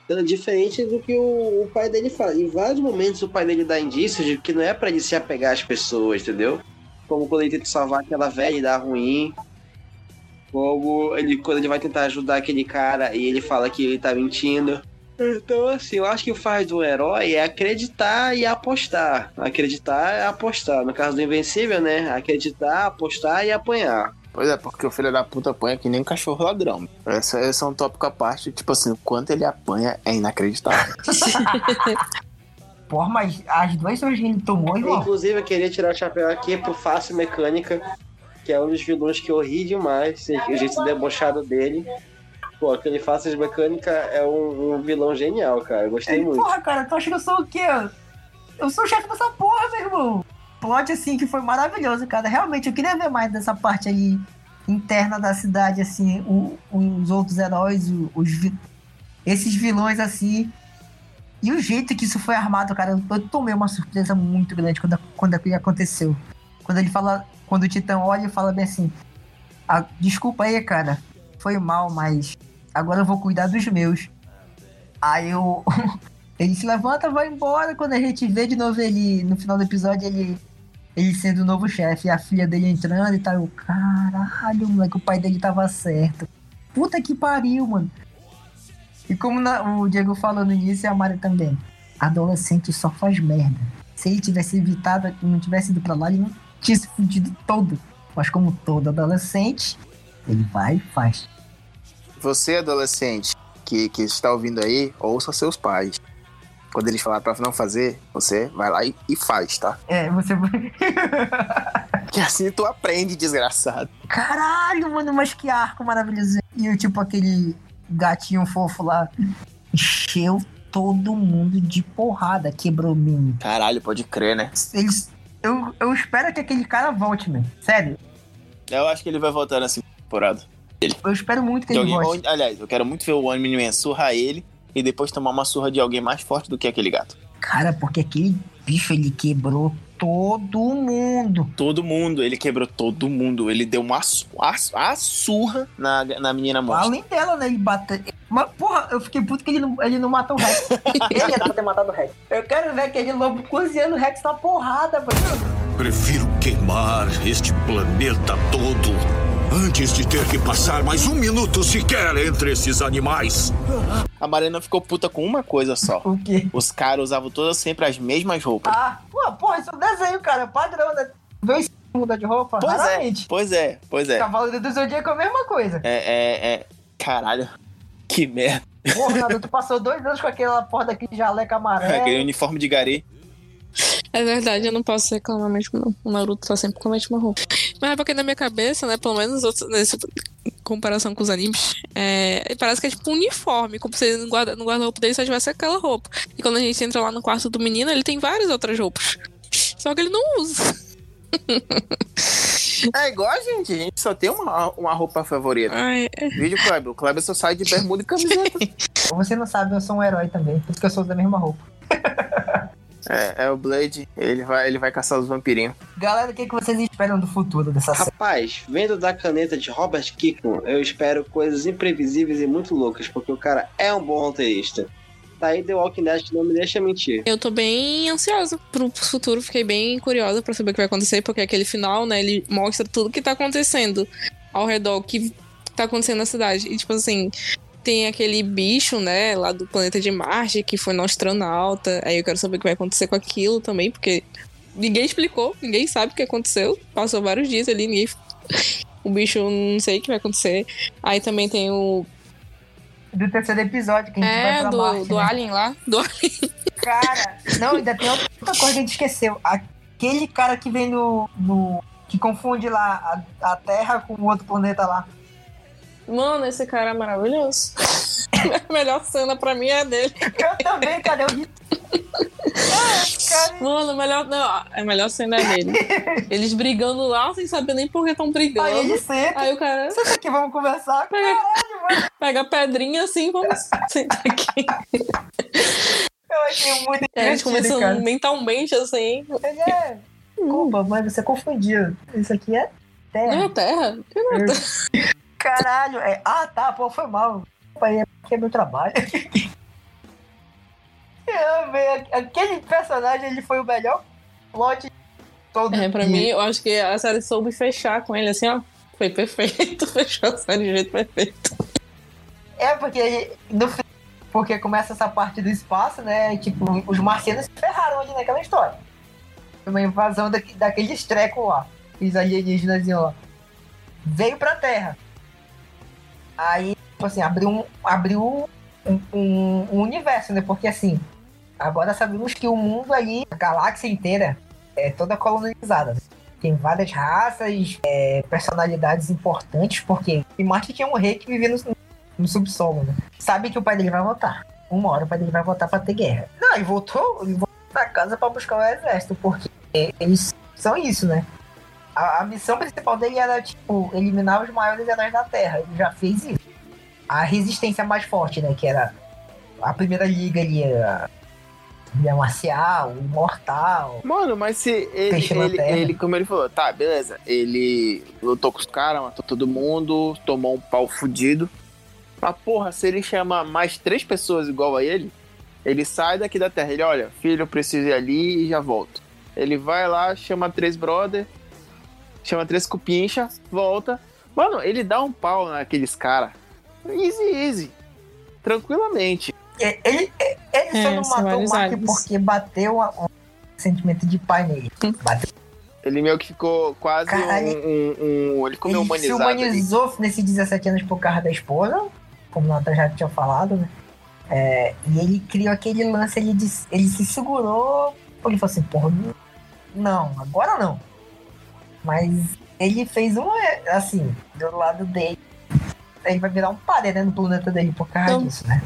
Então, é diferente do que o, o, pai dele fala. Em vários momentos o pai dele dá indícios de que não é para ele se apegar às pessoas, entendeu? Como quando ele tenta salvar aquela velha e dá ruim. Como ele, quando ele vai tentar ajudar aquele cara e ele fala que ele tá mentindo. Então, assim, eu acho que o faz do herói é acreditar e apostar. Acreditar é apostar. No caso do Invencível, né? Acreditar, apostar e apanhar. Pois é, porque o filho da puta apanha que nem um cachorro ladrão. Essa, esse é um tópico à parte, tipo assim, o quanto ele apanha é inacreditável. [LAUGHS] Porra, mas as duas surras que ele tomou, irmão. Inclusive, eu queria tirar o chapéu aqui pro Fácil Mecânica, que é um dos vilões que eu ri demais, o jeito debochado dele. Pô, aquele de Mecânica é um, um, vilão genial, cara. Eu gostei é, muito. Porra, cara, tu acha que eu sou o quê? Eu sou o chefe dessa porra, meu irmão plot, assim, que foi maravilhoso, cara. Realmente, eu queria ver mais dessa parte aí interna da cidade, assim, o, os outros heróis, os, esses vilões, assim. E o jeito que isso foi armado, cara, eu tomei uma surpresa muito grande quando, quando aquilo aconteceu. Quando ele fala, quando o Titã olha e fala bem assim: ah, Desculpa aí, cara, foi mal, mas agora eu vou cuidar dos meus. Aí eu. [LAUGHS] ele se levanta, vai embora. Quando a gente vê de novo ele, no final do episódio, ele ele sendo o novo chefe, a filha dele entrando e tal. Caralho, moleque, o pai dele tava certo. Puta que pariu, mano. E como na, o Diego no início e a Mari também. Adolescente só faz merda. Se ele tivesse evitado, não tivesse ido pra lá, ele não tinha se fudido todo. Mas como todo adolescente, ele vai e faz. Você, adolescente, que, que está ouvindo aí, ouça seus pais. Quando eles falaram pra não fazer, você vai lá e, e faz, tá? É, você vai. [LAUGHS] que assim tu aprende, desgraçado. Caralho, mano, mas que arco maravilhoso. E o tipo aquele gatinho fofo lá encheu todo mundo de porrada, quebrou mim. Caralho, pode crer, né? Eles. Eu, eu espero que aquele cara volte, mano. Sério. Eu acho que ele vai voltar nessa temporada. Ele. Eu espero muito que, que ele alguém, volte. Aliás, eu quero muito ver o One-Man surrar ele e depois tomar uma surra de alguém mais forte do que aquele gato. Cara, porque aquele bicho ele quebrou todo mundo. Todo mundo, ele quebrou todo mundo. Ele deu uma, a, a surra na, na menina morta. Além dela, né? Ele bateu. Mas, porra, eu fiquei puto que ele não, ele não matou o Rex. [LAUGHS] ele ia ter matado o Rex. Eu quero ver aquele lobo cozinhando o Rex na porrada, mano. Prefiro queimar este planeta todo antes de ter que passar mais um minuto sequer entre esses animais. A Marina ficou puta com uma coisa só. O quê? Os caras usavam todas sempre as mesmas roupas. Ah, pô, porra, isso é um desenho, cara, é padrão, né? Vê se muda de roupa? Pois Raramente. é, pois é, pois é. Cavaleiro do Zodíaco é a mesma coisa. É, é, é. Caralho. Que merda. Porra, [LAUGHS] Naruto, tu passou dois anos com aquela porra daquele jaleco amarelo. Aquele uniforme de Gari. É verdade, eu não posso reclamar mesmo, não. O Naruto tá sempre com a mesma roupa. Mas é porque na minha cabeça, né, pelo menos outros, nessa comparação com os animes, é, parece que é tipo um uniforme, como se ele no guarda- guarda-roupa dele só tivesse aquela roupa. E quando a gente entra lá no quarto do menino, ele tem várias outras roupas. Só que ele não usa. É igual a gente, a gente só tem uma, uma roupa favorita. Ai, é. Vídeo Kleber. O Kleber só sai de bermuda e camiseta. [LAUGHS] Você não sabe, eu sou um herói também. Por isso que eu sou da mesma roupa. [LAUGHS] é, é o Blade, ele vai, ele vai caçar os vampirinhos. Galera, o que, que vocês esperam do futuro dessa série? Rapaz, vendo da caneta de Robert Kirkman, eu espero coisas imprevisíveis e muito loucas, porque o cara é um bom roteirista. Tá aí The Walking Dead que não me deixa mentir. Eu tô bem ansiosa pro futuro, fiquei bem curiosa pra saber o que vai acontecer, porque aquele final, né, ele mostra tudo que tá acontecendo ao redor, que tá acontecendo na cidade. E, tipo assim, tem aquele bicho, né, lá do planeta de Marte, que foi no astronauta. Aí eu quero saber o que vai acontecer com aquilo também, porque ninguém explicou, ninguém sabe o que aconteceu. Passou vários dias ali, ninguém. [LAUGHS] O bicho não sei o que vai acontecer. Aí também tem o. Do terceiro episódio, que a gente vai É, pra do, Marte, do né? Alien lá. Do Alien. Cara, não, ainda tem outra coisa que a gente esqueceu. Aquele cara que vem no. no- que confunde lá a, a Terra com o outro planeta lá. Mano, esse cara é maravilhoso. [LAUGHS] A melhor cena pra mim é a dele. Eu também, cara, eu cara, [LAUGHS] Mano, melhor. Não, a melhor cena é dele. Eles brigando lá sem saber nem por que estão brigando. aí ele senta. Aí o cara Senta aqui, vamos conversar. pega, Caralho, mano. pega a pedrinha assim, vamos sentar aqui. Eu achei muito gente divertido, começando cara. mentalmente assim. Ele é. Desculpa, mas você confundiu. Isso aqui é Não é Terra. terra? Que não é terra? Caralho, é. Ah, tá, pô, foi mal. Pai, é meu trabalho. [LAUGHS] Eu amei. Aquele personagem, ele foi o melhor plot de todo É, pra dia. mim, eu acho que a série soube fechar com ele assim, ó. Foi perfeito. [LAUGHS] Fechou a série de jeito perfeito. É, porque no porque começa essa parte do espaço, né? Tipo, os marcianos se ferraram ali naquela história. Foi Uma invasão daqui, daqueles trecos lá. Os alienígenas lá. Veio pra Terra. Aí, tipo assim, abriu um, abriu um, um- um universo, né? Porque assim, agora sabemos que o mundo ali, a galáxia inteira, é toda colonizada. Tem várias raças, é, personalidades importantes, porque em Marte tinha um rei que vivia no, no subsolo, né? Sabe que o pai dele vai voltar. Uma hora o pai dele vai voltar pra ter guerra. Não, ele voltou, ele voltou pra casa pra buscar o exército, porque eles são isso, né? A, a missão principal dele era, tipo, eliminar os maiores heróis da Terra. Ele já fez isso. A resistência mais forte, né? Que era a primeira liga ali, a Liga Marcial, o Imortal. Mano, mas se ele, ele, ele, como ele falou, tá, beleza. Ele lutou com os caras, matou todo mundo, tomou um pau fudido. Mas porra, se ele chama mais três pessoas igual a ele, ele sai daqui da terra. Ele, olha, filho, eu preciso ir ali e já volto. Ele vai lá, chama três brother, chama três cupincha, volta. Mano, ele dá um pau naqueles caras. Easy, easy. Tranquilamente. É, Ele, ele só É, não são matou o Mark porque bateu a- um sentimento de pai nele. Bateu. Ele meio que ficou quase Caralho. um, um, um- Ele ficou meio Ele se humanizado. ali. humanizou nesses 17 anos por causa da esposa, como o Natan já tinha falado, né? É, e ele criou aquele lance, ele, disse- ele se segurou, porque ele falou assim, porra, não- não, agora não. Mas ele fez um, é, assim, do lado dele, ele vai virar um padre, né, no planeta dele por causa Então- disso, né?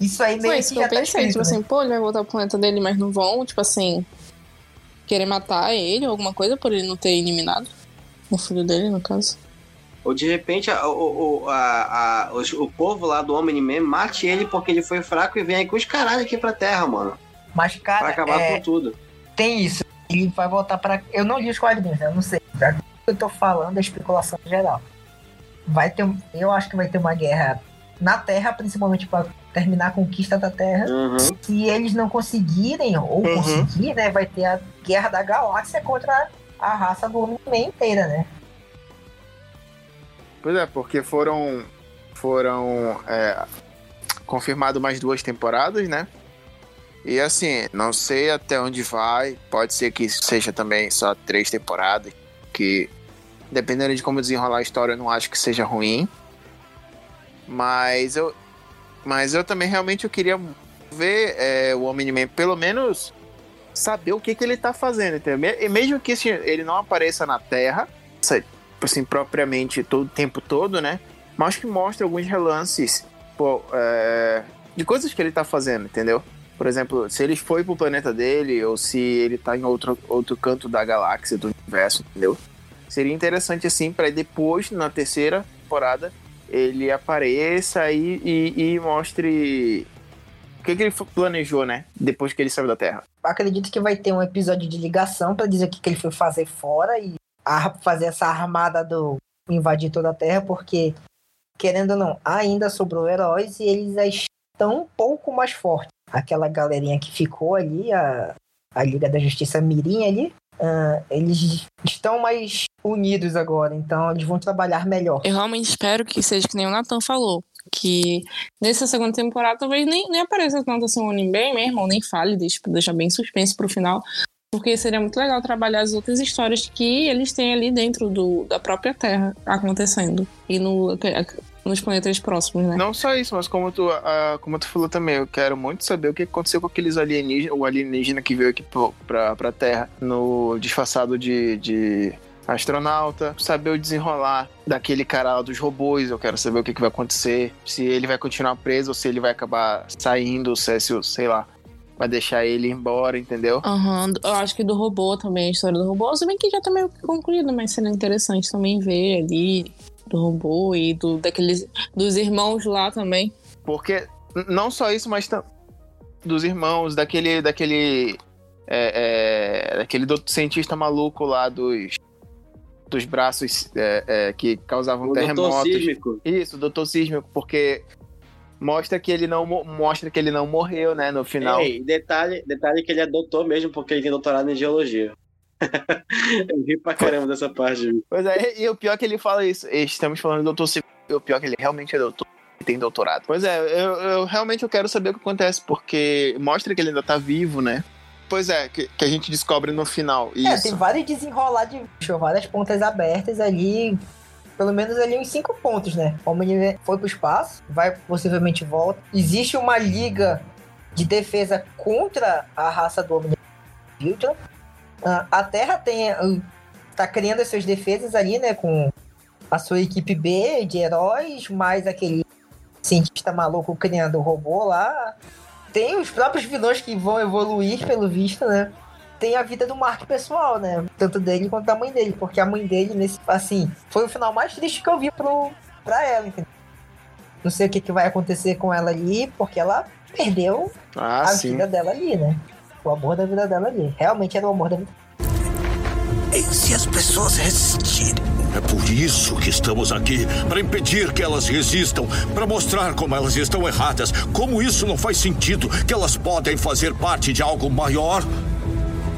Isso aí meio Foi que isso que eu tá pensei. escrito, Tipo né? assim, pô, ele vai voltar pro planeta dele, mas não vão, tipo assim, querer matar ele ou alguma coisa por ele não ter eliminado o filho dele, no caso. Ou de repente a- o, o, a, a- os- o povo lá do Omni-Man mate ele porque ele foi fraco e vem aí com os caralho aqui pra terra, mano. Mas, Pra cara, acabar é, com tudo. tem isso. Ele vai voltar pra. Eu não li os quadrinhos, né? Eu não sei. Já que eu tô falando é especulação geral. Vai ter. Eu acho que vai ter uma guerra na Terra, principalmente pra terminar a conquista da Terra. Uhum. Se eles não conseguirem, ou Uhum. conseguir, né? Vai ter a guerra da galáxia contra a raça do Homem-Man inteira, né? Pois é, porque foram. Foram. É, confirmado mais duas temporadas, né? E assim, não sei até onde vai. Pode ser que seja também só três temporadas. Que dependendo de como desenrolar a história, eu não acho que seja ruim. Mas eu, mas eu também realmente eu queria ver é, o Omni-Man, pelo menos saber o que, que ele tá fazendo, entendeu? E mesmo que assim, ele não apareça na Terra, assim, propriamente todo o tempo todo, né? Mas que mostre alguns relances pô, é, de coisas que ele tá fazendo, entendeu? Por exemplo, se ele foi pro planeta dele ou se ele tá em outro, outro canto da galáxia, do universo, entendeu? Seria interessante assim para depois, na terceira temporada, ele apareça e, e, e mostre o que, que, ele planejou, né? Depois que ele saiu da Terra. Acredito que vai ter um episódio de ligação para dizer o que, que ele foi fazer fora e fazer essa armada do invadir toda a Terra, porque, querendo ou não, ainda sobrou heróis e eles estão um pouco mais fortes. Aquela galerinha que ficou ali, a, a Liga da Justiça Mirim ali, uh, eles estão mais unidos agora, então eles vão trabalhar melhor. Eu realmente espero que seja que nem o Nathan falou. Que nessa segunda temporada talvez nem, nem apareça tanto assim o bem mesmo, ou nem fale, deixa, deixa bem suspense pro final. Porque seria muito legal trabalhar as outras histórias que eles têm ali dentro do, da própria Terra acontecendo. E no, nos planetas próximos, né? Não só isso, mas como tu, uh, como tu falou também, eu quero muito saber o que aconteceu com aqueles alienígenas, o alienígena que veio aqui pra, pra Terra no disfarçado de, de astronauta, saber o desenrolar daquele cara lá dos robôs, eu quero saber o que, que vai acontecer, se ele vai continuar preso ou se ele vai acabar saindo, se, é, se sei lá, vai deixar ele embora, entendeu? Aham, uhum. eu acho que do robô também, a história do robô, se bem que já tá meio concluída, mas seria interessante também ver ali do robô e do, daqueles, dos irmãos lá também. Porque não só isso, mas dos irmãos, daquele, daquele, é, é, daquele cientista maluco lá dos dos braços é, é, que causavam o terremotos. Sísmico. Isso, o doutor sísmico, porque mostra que ele não mostra que ele não morreu, né, no final. Ei, detalhe, detalhe que ele é doutor mesmo, porque ele tem doutorado em geologia. [LAUGHS] eu ri pra caramba dessa parte. Pois é, e o pior é que ele fala isso. Estamos falando do doutor sísmico. O pior é que ele realmente é doutor tem doutorado. Pois é, eu, eu, realmente eu quero saber o que acontece, porque mostra que ele ainda tá vivo, né? Pois é, que, que a gente descobre no final. É, tem vários desenrolar de várias pontas abertas ali. Pelo menos ali uns cinco pontos, né? O homem foi pro espaço, vai possivelmente volta. Existe uma liga de defesa contra a raça do homem Filtron. Uh, a Terra tem. Tá criando as suas defesas ali, né? Com a sua equipe B de heróis, mais aquele cientista maluco criando o robô lá tem os próprios vilões que vão evoluir, pelo visto, né? Tem a vida do Mark pessoal, né? Tanto dele quanto da mãe dele. Porque a mãe dele, nesse, assim, foi o final mais triste que eu vi pro, pra ela, entendeu? Não sei o que, que vai acontecer com ela ali, porque ela perdeu ah, a sim. vida dela ali, né? O amor da vida dela ali. Realmente era o amor da vida. E se as pessoas resistirem? É por isso que estamos aqui para impedir que elas resistam, para mostrar como elas estão erradas, como isso não faz sentido, que elas podem fazer parte de algo maior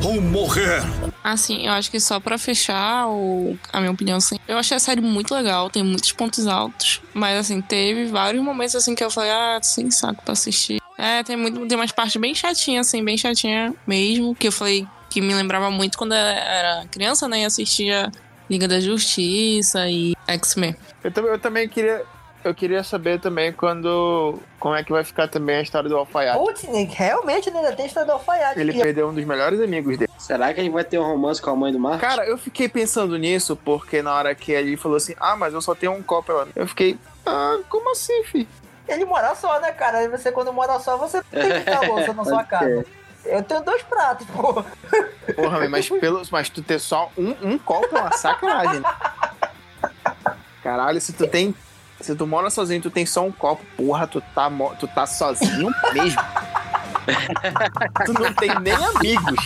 ou morrer. Assim, eu acho que só para fechar o, a minha opinião, assim, eu achei a série muito legal, tem muitos pontos altos, mas assim, teve vários momentos assim que eu falei, ah, sem saco pra assistir. É, tem muito, tem umas partes bem chatinhas, assim, bem chatinha mesmo, que eu falei que me lembrava muito quando eu era criança, né, e assistia Liga da Justiça e X-Men. Eu, eu também queria, eu queria saber também quando. Como é que vai ficar também a história do Alfaiate. Putz, realmente né, ainda tem a história do Alfaiate. Ele perdeu um dos melhores amigos dele. Será que ele vai ter um romance com a mãe do Mark? Cara, eu fiquei pensando nisso, porque na hora que ele falou assim, ah, mas eu só tenho um copo, eu fiquei, ah, como assim, fi? Ele mora só, né, cara? Você quando mora só, você [LAUGHS] tem que ficar louça na sua casa. Eu tenho dois pratos, pô. Porra, mas, pelo, mas tu ter só um, um copo é uma sacanagem. [LAUGHS] Caralho, se tu tem. Se tu mora sozinho tu tem só um copo, porra, tu tá, tu tá sozinho mesmo. [LAUGHS] tu não tem nem amigos.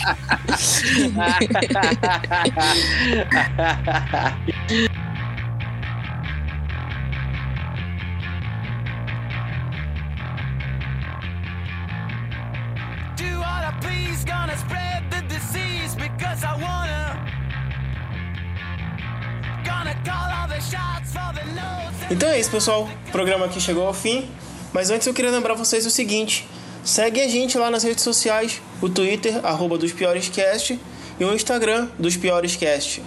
[LAUGHS] pessoal. O programa aqui chegou ao fim. Mas antes eu queria lembrar vocês o seguinte: segue a gente lá nas redes sociais, o Twitter, arroba dos Cast, e o Instagram dos Cast.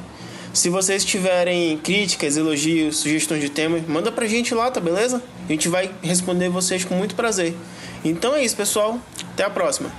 Se vocês tiverem críticas, elogios, sugestões de temas, manda pra gente lá, tá beleza? A gente vai responder vocês com muito prazer. Então é isso, pessoal. Até a próxima.